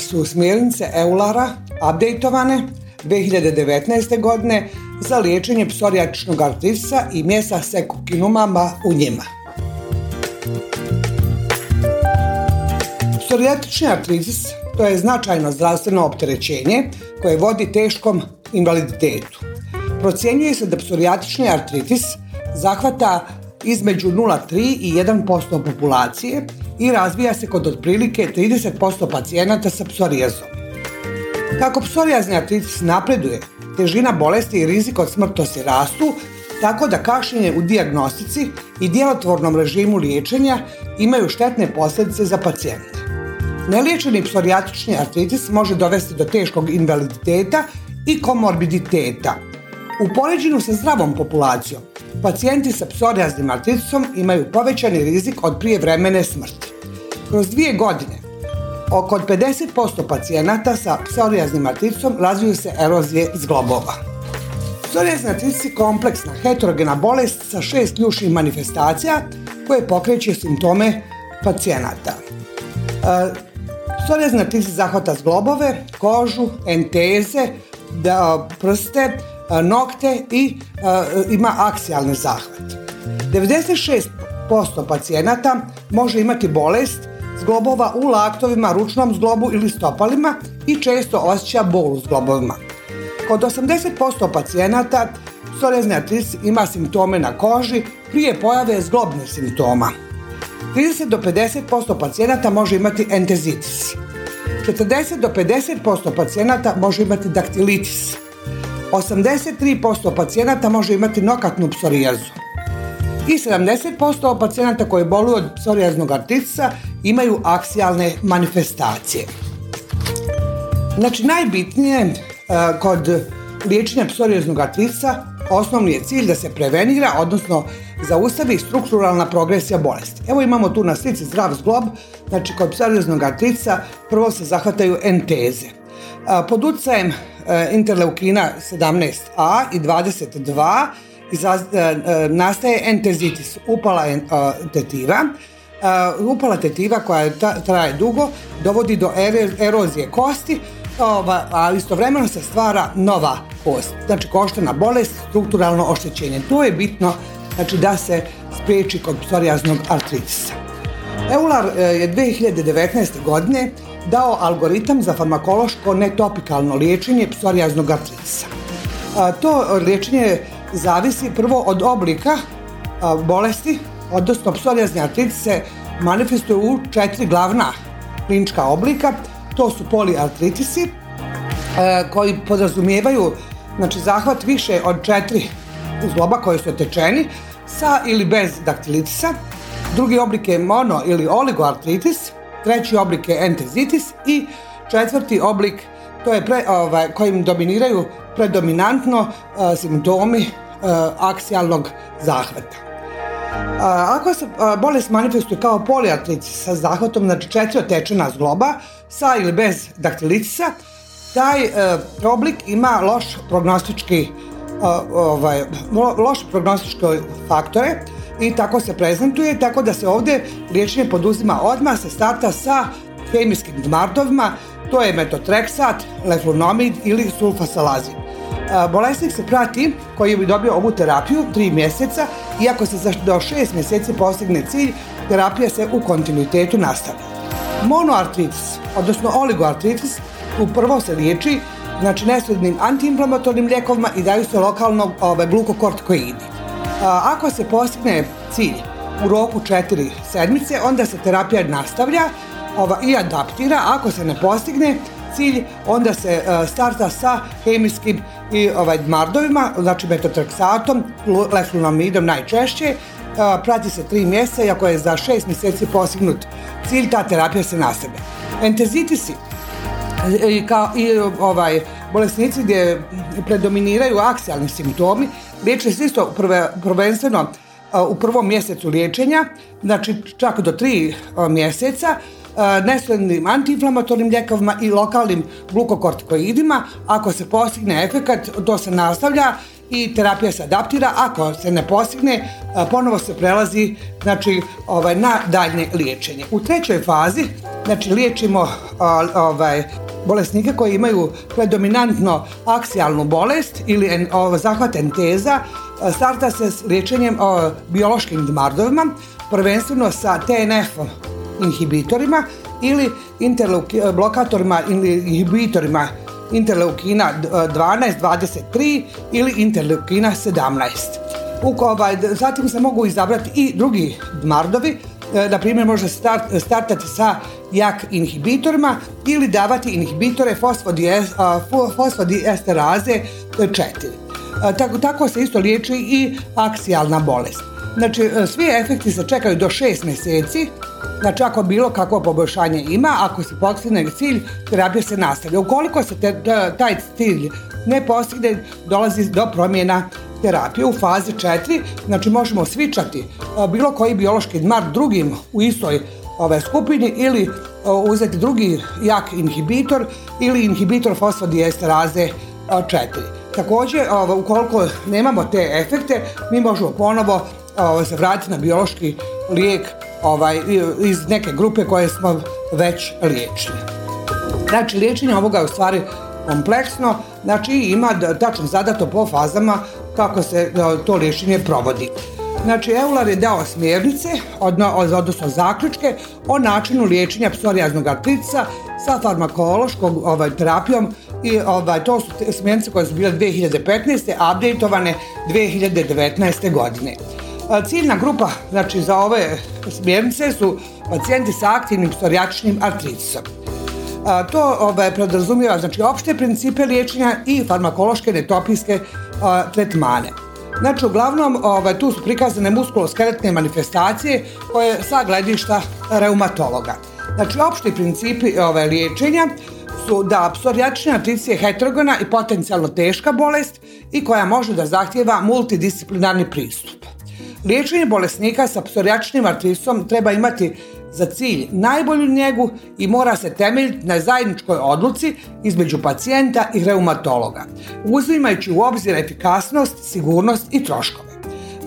su smjernice Eulara updateovane 2019. godine za liječenje psorijatičnog artritisa i mjesta sekukinumama u njima. Psorijatični artritis to je značajno zdravstveno opterećenje koje vodi teškom invaliditetu. Procjenjuje se da psorijatični artritis zahvata između 0,3 i 1% populacije i razvija se kod otprilike 30% pacijenata sa psorijazom. Kako psorijazni artritis napreduje, težina bolesti i rizik od smrtnosti rastu, tako da kašnjenje u dijagnostici i djelotvornom režimu liječenja imaju štetne posljedice za pacijente. Neliječeni psorijatični artritis može dovesti do teškog invaliditeta i komorbiditeta. U poređenju sa zdravom populacijom, pacijenti sa psorijaznim artritisom imaju povećani rizik od prijevremene smrti. Kroz dvije godine, oko 50% pacijenata sa psorijaznim artritisom razviju se erozije zglobova. Psorijazni artritis je kompleksna heterogena bolest sa šest ključnih manifestacija koje pokreće simptome pacijenata. E, psorijazni artritis zahvata zglobove, kožu, enteze, prste, nokte i ima aksijalni zahvat. 96% pacijenata može imati bolest zglobova u laktovima, ručnom zglobu ili stopalima i često osjeća bol u zglobovima. Kod 80% pacijenata psorijazni artritis ima simptome na koži prije pojave zglobnih simptoma. 30 do 50% pacijenata može imati entezitis. 40 do 50% pacijenata može imati daktilitis. 83% pacijenata može imati nokatnu psorijazu. I 70% pacijenata koji boluju od psorijaznog artritisa imaju aksijalne manifestacije. Znači najbitnije e, kod liječenja psorijaznog artritisa osnovni je cilj da se prevenira, odnosno zaustavi strukturalna progresija bolesti. Evo imamo tu na slici zdrav zglob, znači kod psorijaznog artritisa prvo se zahvataju enteze. Pod utjecajem interleukina 17a i 22 e, e, nastaje entezitis, upala tetiva. Upala tetiva koja traje dugo dovodi do erozije kosti, a istovremeno se stvara nova kost. Znači koštana bolest, strukturalno oštećenje. To je bitno znači da se spriječi kod psorijaznog artritisa. Eular je 2019. godine dao algoritam za farmakološko netopikalno liječenje psorijaznog artritisa. To liječenje zavisi prvo od oblika bolesti, odnosno psorijazni artritis se manifestuje u četiri glavna klinička oblika. To su poliartritisi koji podrazumijevaju znači, zahvat više od četiri zloba koji su otečeni sa ili bez daktilitisa. Drugi oblik je mono ili oligoartritis, treći oblik je entezitis i četvrti oblik to je pre, ovaj, kojim dominiraju predominantno uh, simptomi uh, aksijalnog zahvata. Uh, ako se bolest manifestuje kao poliartritis sa zahvatom, znači četiri otečena zgloba sa ili bez daktilitisa, taj oblik ima loš prognostički ovaj, loše prognostičke faktore i tako se prezentuje, tako da se ovdje liječenje poduzima odmah, se starta sa hemijskim dmartovima, to je metotreksat, leflunomid ili sulfasalazin. Bolesnik se prati koji bi dobio ovu terapiju 3 mjeseca, iako se do 6 mjeseci postigne cilj, terapija se u kontinuitetu nastavlja. Monoartritis, odnosno oligoartritis, prvo se liječi znači nesrednim antiinflamatornim lijekovima i daju se lokalno ove, glukokortikoidi. Ako se postigne cilj u roku četiri sedmice, onda se terapija nastavlja ova, i adaptira. Ako se ne postigne cilj, onda se e, starta sa hemijskim i ovaj, mardovima, znači metotreksatom, leflunomidom najčešće, e, prati se tri mjeseca i ako je za šest mjeseci postignut cilj, ta terapija se nastavlja. Entezitisi i, kao, i ovaj, bolesnici gdje predominiraju aksijalni simptomi liječe se isto prvenstveno u prvom mjesecu liječenja, znači čak do tri mjeseca, nesrednim antiinflamatornim ljekovima i lokalnim glukokortikoidima. Ako se postigne efekat, to se nastavlja i terapija se adaptira. Ako se ne postigne, ponovo se prelazi znači, ovaj, na daljnje liječenje. U trećoj fazi znači, liječimo ovaj, bolesnike koji imaju predominantno aksijalnu bolest ili ovaj, zahvat enteza, starta se s liječenjem biološkim dmardovima, prvenstveno sa TNF inhibitorima ili blokatorima ili inhibitorima interleukina 12, 23 ili interleukina 17. Ovaj, zatim se mogu izabrati i drugi dmardovi, e, na primjer može start, startati sa jak inhibitorima ili davati inhibitore fosfodiesteraze 4. E, tako, tako se isto liječi i aksijalna bolest. Znači, e, svi efekti se čekaju do 6 mjeseci, Znači ako bilo kakvo poboljšanje ima, ako se postigne cilj, terapija se nastavlja. Ukoliko se taj cilj ne postigne, dolazi do promjena terapije u fazi 4, znači možemo svičati bilo koji biološki dmar drugim u istoj ove, skupini ili uzeti drugi jak inhibitor ili inhibitor fosfodiesteraze 4. Također, ukoliko nemamo te efekte, mi možemo ponovo se vratiti na biološki lijek ovaj, iz neke grupe koje smo već liječili. Znači, liječenje ovoga je u stvari kompleksno, znači ima tačno zadato po fazama kako se e, to liječenje provodi. Znači, Eular je dao smjernice, odnosno zaključke o načinu liječenja psorijaznog artritisa sa farmakološkom ovaj, terapijom i ovaj, to su smjernice koje su bile 2015. updateovane 2019. godine. Ciljna grupa znači, za ove smjernice su pacijenti sa aktivnim psorijačnim artritisom. To ovaj, podrazumijeva znači, opšte principe liječenja i farmakološke netopijske tretmane. Znači, uglavnom, ovaj, tu su prikazane muskuloskeletne manifestacije koje sa gledišta reumatologa. Znači, opšti principi ovaj, liječenja su da psorijačna artritis je heterogena i potencijalno teška bolest i koja može da zahtjeva multidisciplinarni pristup. Liječenje bolesnika sa psorijačnim artrisom treba imati za cilj najbolju njegu i mora se temeljiti na zajedničkoj odluci između pacijenta i reumatologa, uzimajući u obzir efikasnost, sigurnost i troškove.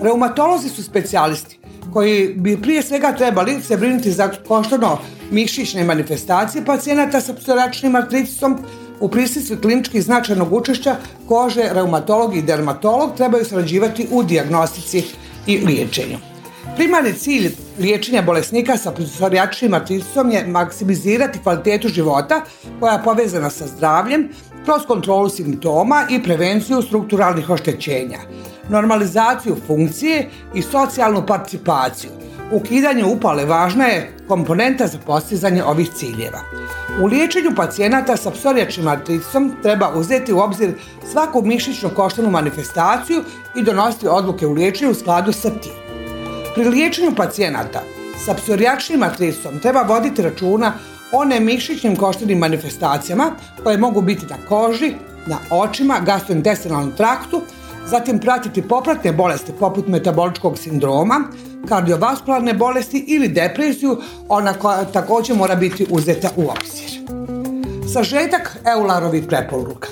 Reumatolozi su specijalisti koji bi prije svega trebali se brinuti za koštano mišićne manifestacije pacijenata sa psorijačnim artritisom, u prisutstvu klinički značajnog učešća kože, reumatolog i dermatolog trebaju srađivati u dijagnostici i liječenju. Primarni cilj liječenja bolesnika sa psorijačnim artritisom je maksimizirati kvalitetu života koja je povezana sa zdravljem kroz kontrolu simptoma i prevenciju strukturalnih oštećenja, normalizaciju funkcije i socijalnu participaciju. Ukidanje upale važna je komponenta za postizanje ovih ciljeva. U liječenju pacijenata sa psorijačnim artritisom treba uzeti u obzir svaku mišićnu koštanu manifestaciju i donositi odluke u liječenju u skladu sa tim. Pri liječenju pacijenata sa psorijačnim artritisom treba voditi računa o nemišićnim koštanim manifestacijama koje mogu biti na koži, na očima, gastrointestinalnom traktu, zatim pratiti popratne bolesti poput metaboličkog sindroma, kardiovaskularne bolesti ili depresiju, ona koja također mora biti uzeta u obzir. Sažetak Eularovih preporuka.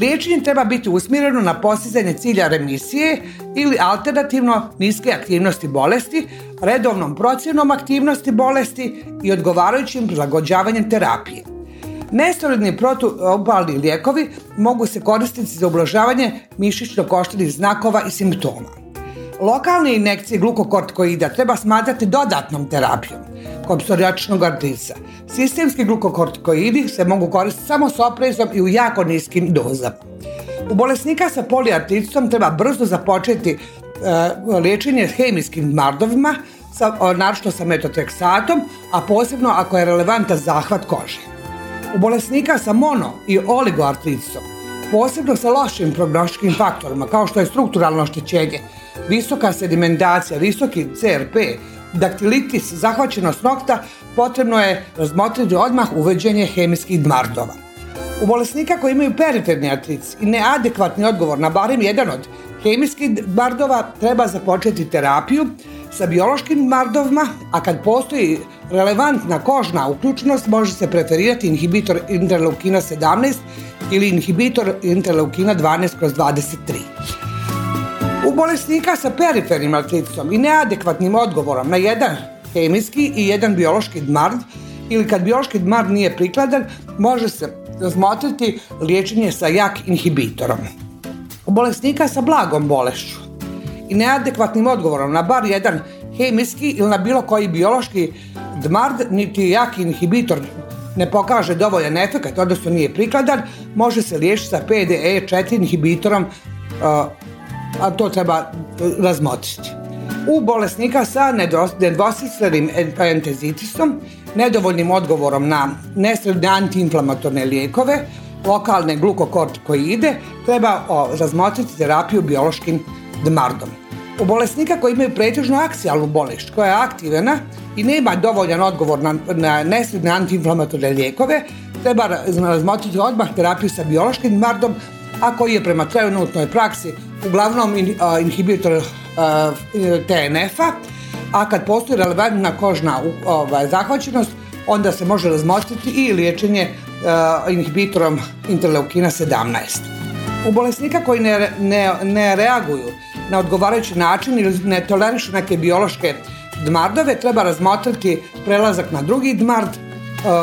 Liječenje treba biti usmjereno na postizanje cilja remisije ili alternativno niske aktivnosti bolesti, redovnom procjenom aktivnosti bolesti i odgovarajućim prilagođavanjem terapije. Nesteroidni protuobalni lijekovi mogu se koristiti za ublažavanje mišićno-koštenih znakova i simptoma. Lokalne injekcije glukokortikoida treba smatrati dodatnom terapijom kod psorijačnog artrisa. Sistemski glukokortikoidi se mogu koristiti samo s oprezom i u jako niskim dozama. U bolesnika sa poliartritisom treba brzo započeti e, liječenje hemijskim mardovima, sa, naročito sa metotreksatom, a posebno ako je relevantan zahvat kože. U bolesnika sa mono i oligoartritisom, posebno sa lošim prognostičkim faktorima kao što je strukturalno oštećenje, visoka sedimentacija, visoki CRP, daktilitis, zahvaćenost nokta, potrebno je razmotriti odmah uveđenje hemijskih dmardova. U bolesnika koji imaju periferni artritis i neadekvatni odgovor na barem jedan od hemijskih bardova treba započeti terapiju sa biološkim bardovima, a kad postoji relevantna kožna uključenost može se preferirati inhibitor interleukina 17 ili inhibitor interleukina 12 kroz 23. U bolesnika sa perifernim artritisom i neadekvatnim odgovorom na jedan hemijski i jedan biološki dmard ili kad biološki dmard nije prikladan, može se razmotriti liječenje sa jak inhibitorom. U bolesnika sa blagom bolešću i neadekvatnim odgovorom na bar jedan hemijski ili na bilo koji biološki dmard, niti jak inhibitor ne pokaže dovoljan efekt, odnosno nije prikladan, može se liječiti sa PDE4 inhibitorom, a to treba razmotriti. U bolesnika sa nedvosmislenim entezitisom, nedovoljnim odgovorom na nesredne antiinflamatorne lijekove, lokalne glukokortikoide, treba razmotriti terapiju biološkim dmardom. U bolesnika koji imaju pretežno aksijalnu bolest koja je aktivna i nema dovoljan odgovor na, na nesredne antiinflamatorne lijekove, treba razmotriti odmah terapiju sa biološkim dmardom, a koji je prema trenutnoj praksi uglavnom inhibitor TNF-a, a kad postoji relevantna kožna ovaj, zahvaćenost, onda se može razmotriti i liječenje inhibitorom interleukina 17. U bolesnika koji ne, ne, ne reaguju na odgovarajući način ili ne tolerišu neke biološke dmardove, treba razmotriti prelazak na drugi dmard,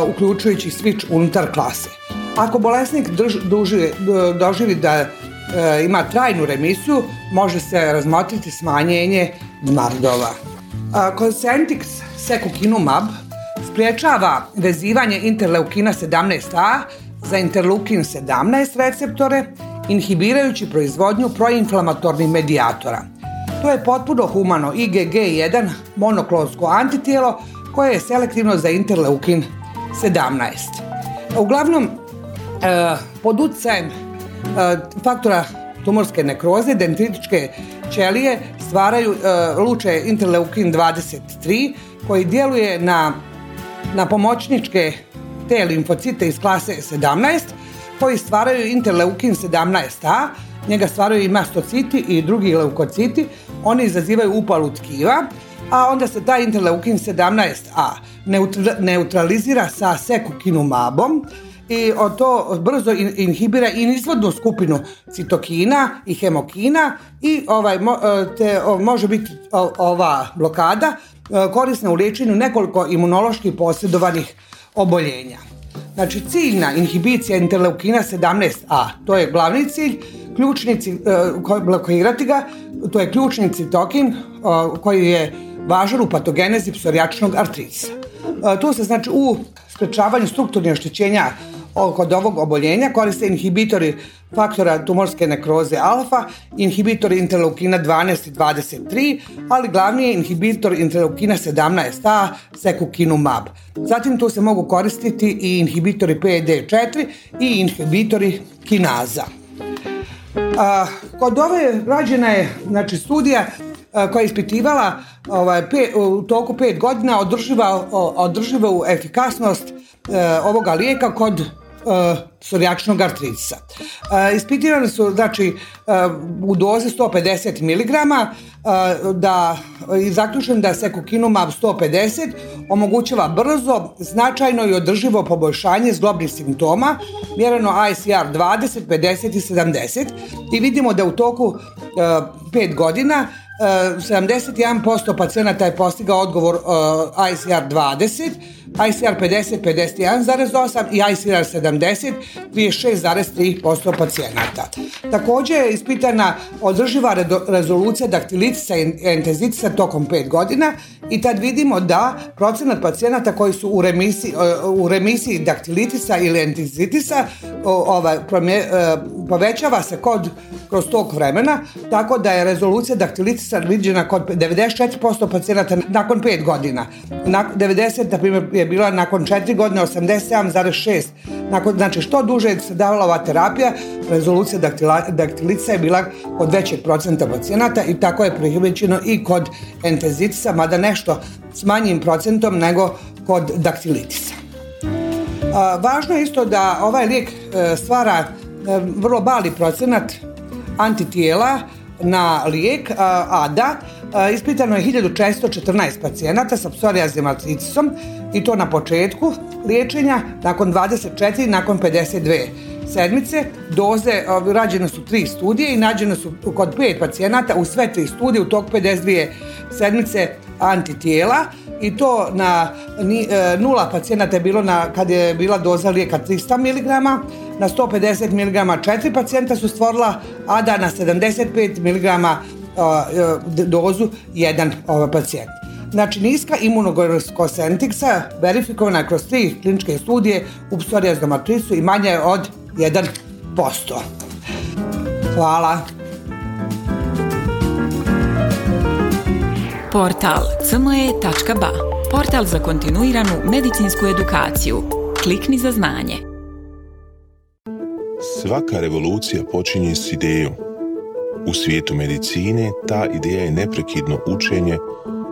uključujući switch unutar klase. Ako bolesnik duži, doživi da E, ima trajnu remisiju, može se razmotriti smanjenje dmardova. Consentix secukinumab spriječava vezivanje interleukina 17a za interleukin 17 receptore, inhibirajući proizvodnju proinflamatornih medijatora. To je potpuno humano IgG1 monoklonsko antitijelo koje je selektivno za interleukin 17. Uglavnom, e, pod utjecajem E, faktora tumorske nekroze, dendritičke ćelije stvaraju e, luče interleukin 23 koji djeluje na, na pomoćničke te limfocite iz klase 17 koji stvaraju interleukin 17a, njega stvaraju i mastociti i drugi leukociti, oni izazivaju upalu tkiva, a onda se taj interleukin 17a neutralizira sa sekukinumabom, i to brzo inhibira i izvodnu skupinu citokina i hemokina i ovaj, e, te, može biti ova blokada e, korisna u liječenju nekoliko imunoloških posjedovanih oboljenja. Znači ciljna inhibicija interleukina 17a, to je glavni cilj, ključni cilj, e, blokirati ga, to je ključni citokin koji je važan u patogenezi psorijačnog artritisa. Tu se znači u sprečavanju strukturnih oštećenja kod ovog oboljenja koriste inhibitori faktora tumorske nekroze alfa, inhibitori interleukina 12 i 23, ali glavni je inhibitor interleukina 17a, sekukinumab. Zatim tu se mogu koristiti i inhibitori PD4 i inhibitori kinaza. kod ove rađena je znači, studija koja je ispitivala ovaj, u toku pet godina održiva, održivu efikasnost e, ovoga lijeka kod psorijačnog artritisa. Uh, ispitivane su znači, uh, u dozi 150 mg uh, da i zaključen da sekukinumab 150 omogućava brzo, značajno i održivo poboljšanje zglobnih simptoma, mjereno ICR 20, 50 i 70 i vidimo da u toku uh, 5 godina 71% pacijenata je postigao odgovor ICR 20, ICR 50 51,8 i ICR 70 36,3% pacijenata. Također je ispitana održiva rezolucija daktilitisa i entezitisa tokom 5 godina i tad vidimo da procenat pacijenata koji su u remisiji, u remisiji daktilitisa ili entezitisa ovaj, e, povećava se kod, kroz tog vremena, tako da je rezolucija daktilitisa viđena kod 94% pacijenata nakon 5 godina. 90, na primjer, je bila nakon 4 godine 87,6. Nakon, znači, što duže se davala ova terapija, rezolucija daktilitisa je bila kod većeg procenta pacijenata i tako je prihvaćeno i kod entezitisa, mada nešto s manjim procentom nego kod daktilitisa. Važno je isto da ovaj lijek e, stvara e, vrlo bali procenat antitijela na lijek ADA. Ispitano je 1414 pacijenata sa psorijaznim artritisom i to na početku liječenja, nakon 24 nakon 52 sedmice. Doze, rađene su tri studije i nađene su kod pet pacijenata u sve tri studije u tog 52 sedmice antitijela i to na e, nula pacijenata je bilo na, kad je bila doza lijeka 300 mg, na 150 mg četiri pacijenta su stvorila, a da na 75 mg e, dozu jedan pacijent. Znači niska imunogloskosentiksa verifikovana kroz tri kliničke studije u psorijaznom artrisu i manja je od 1%. Hvala. Portal cme.ba Portal za kontinuiranu medicinsku edukaciju. Klikni za znanje. Svaka revolucija počinje s idejom. U svijetu medicine ta ideja je neprekidno učenje,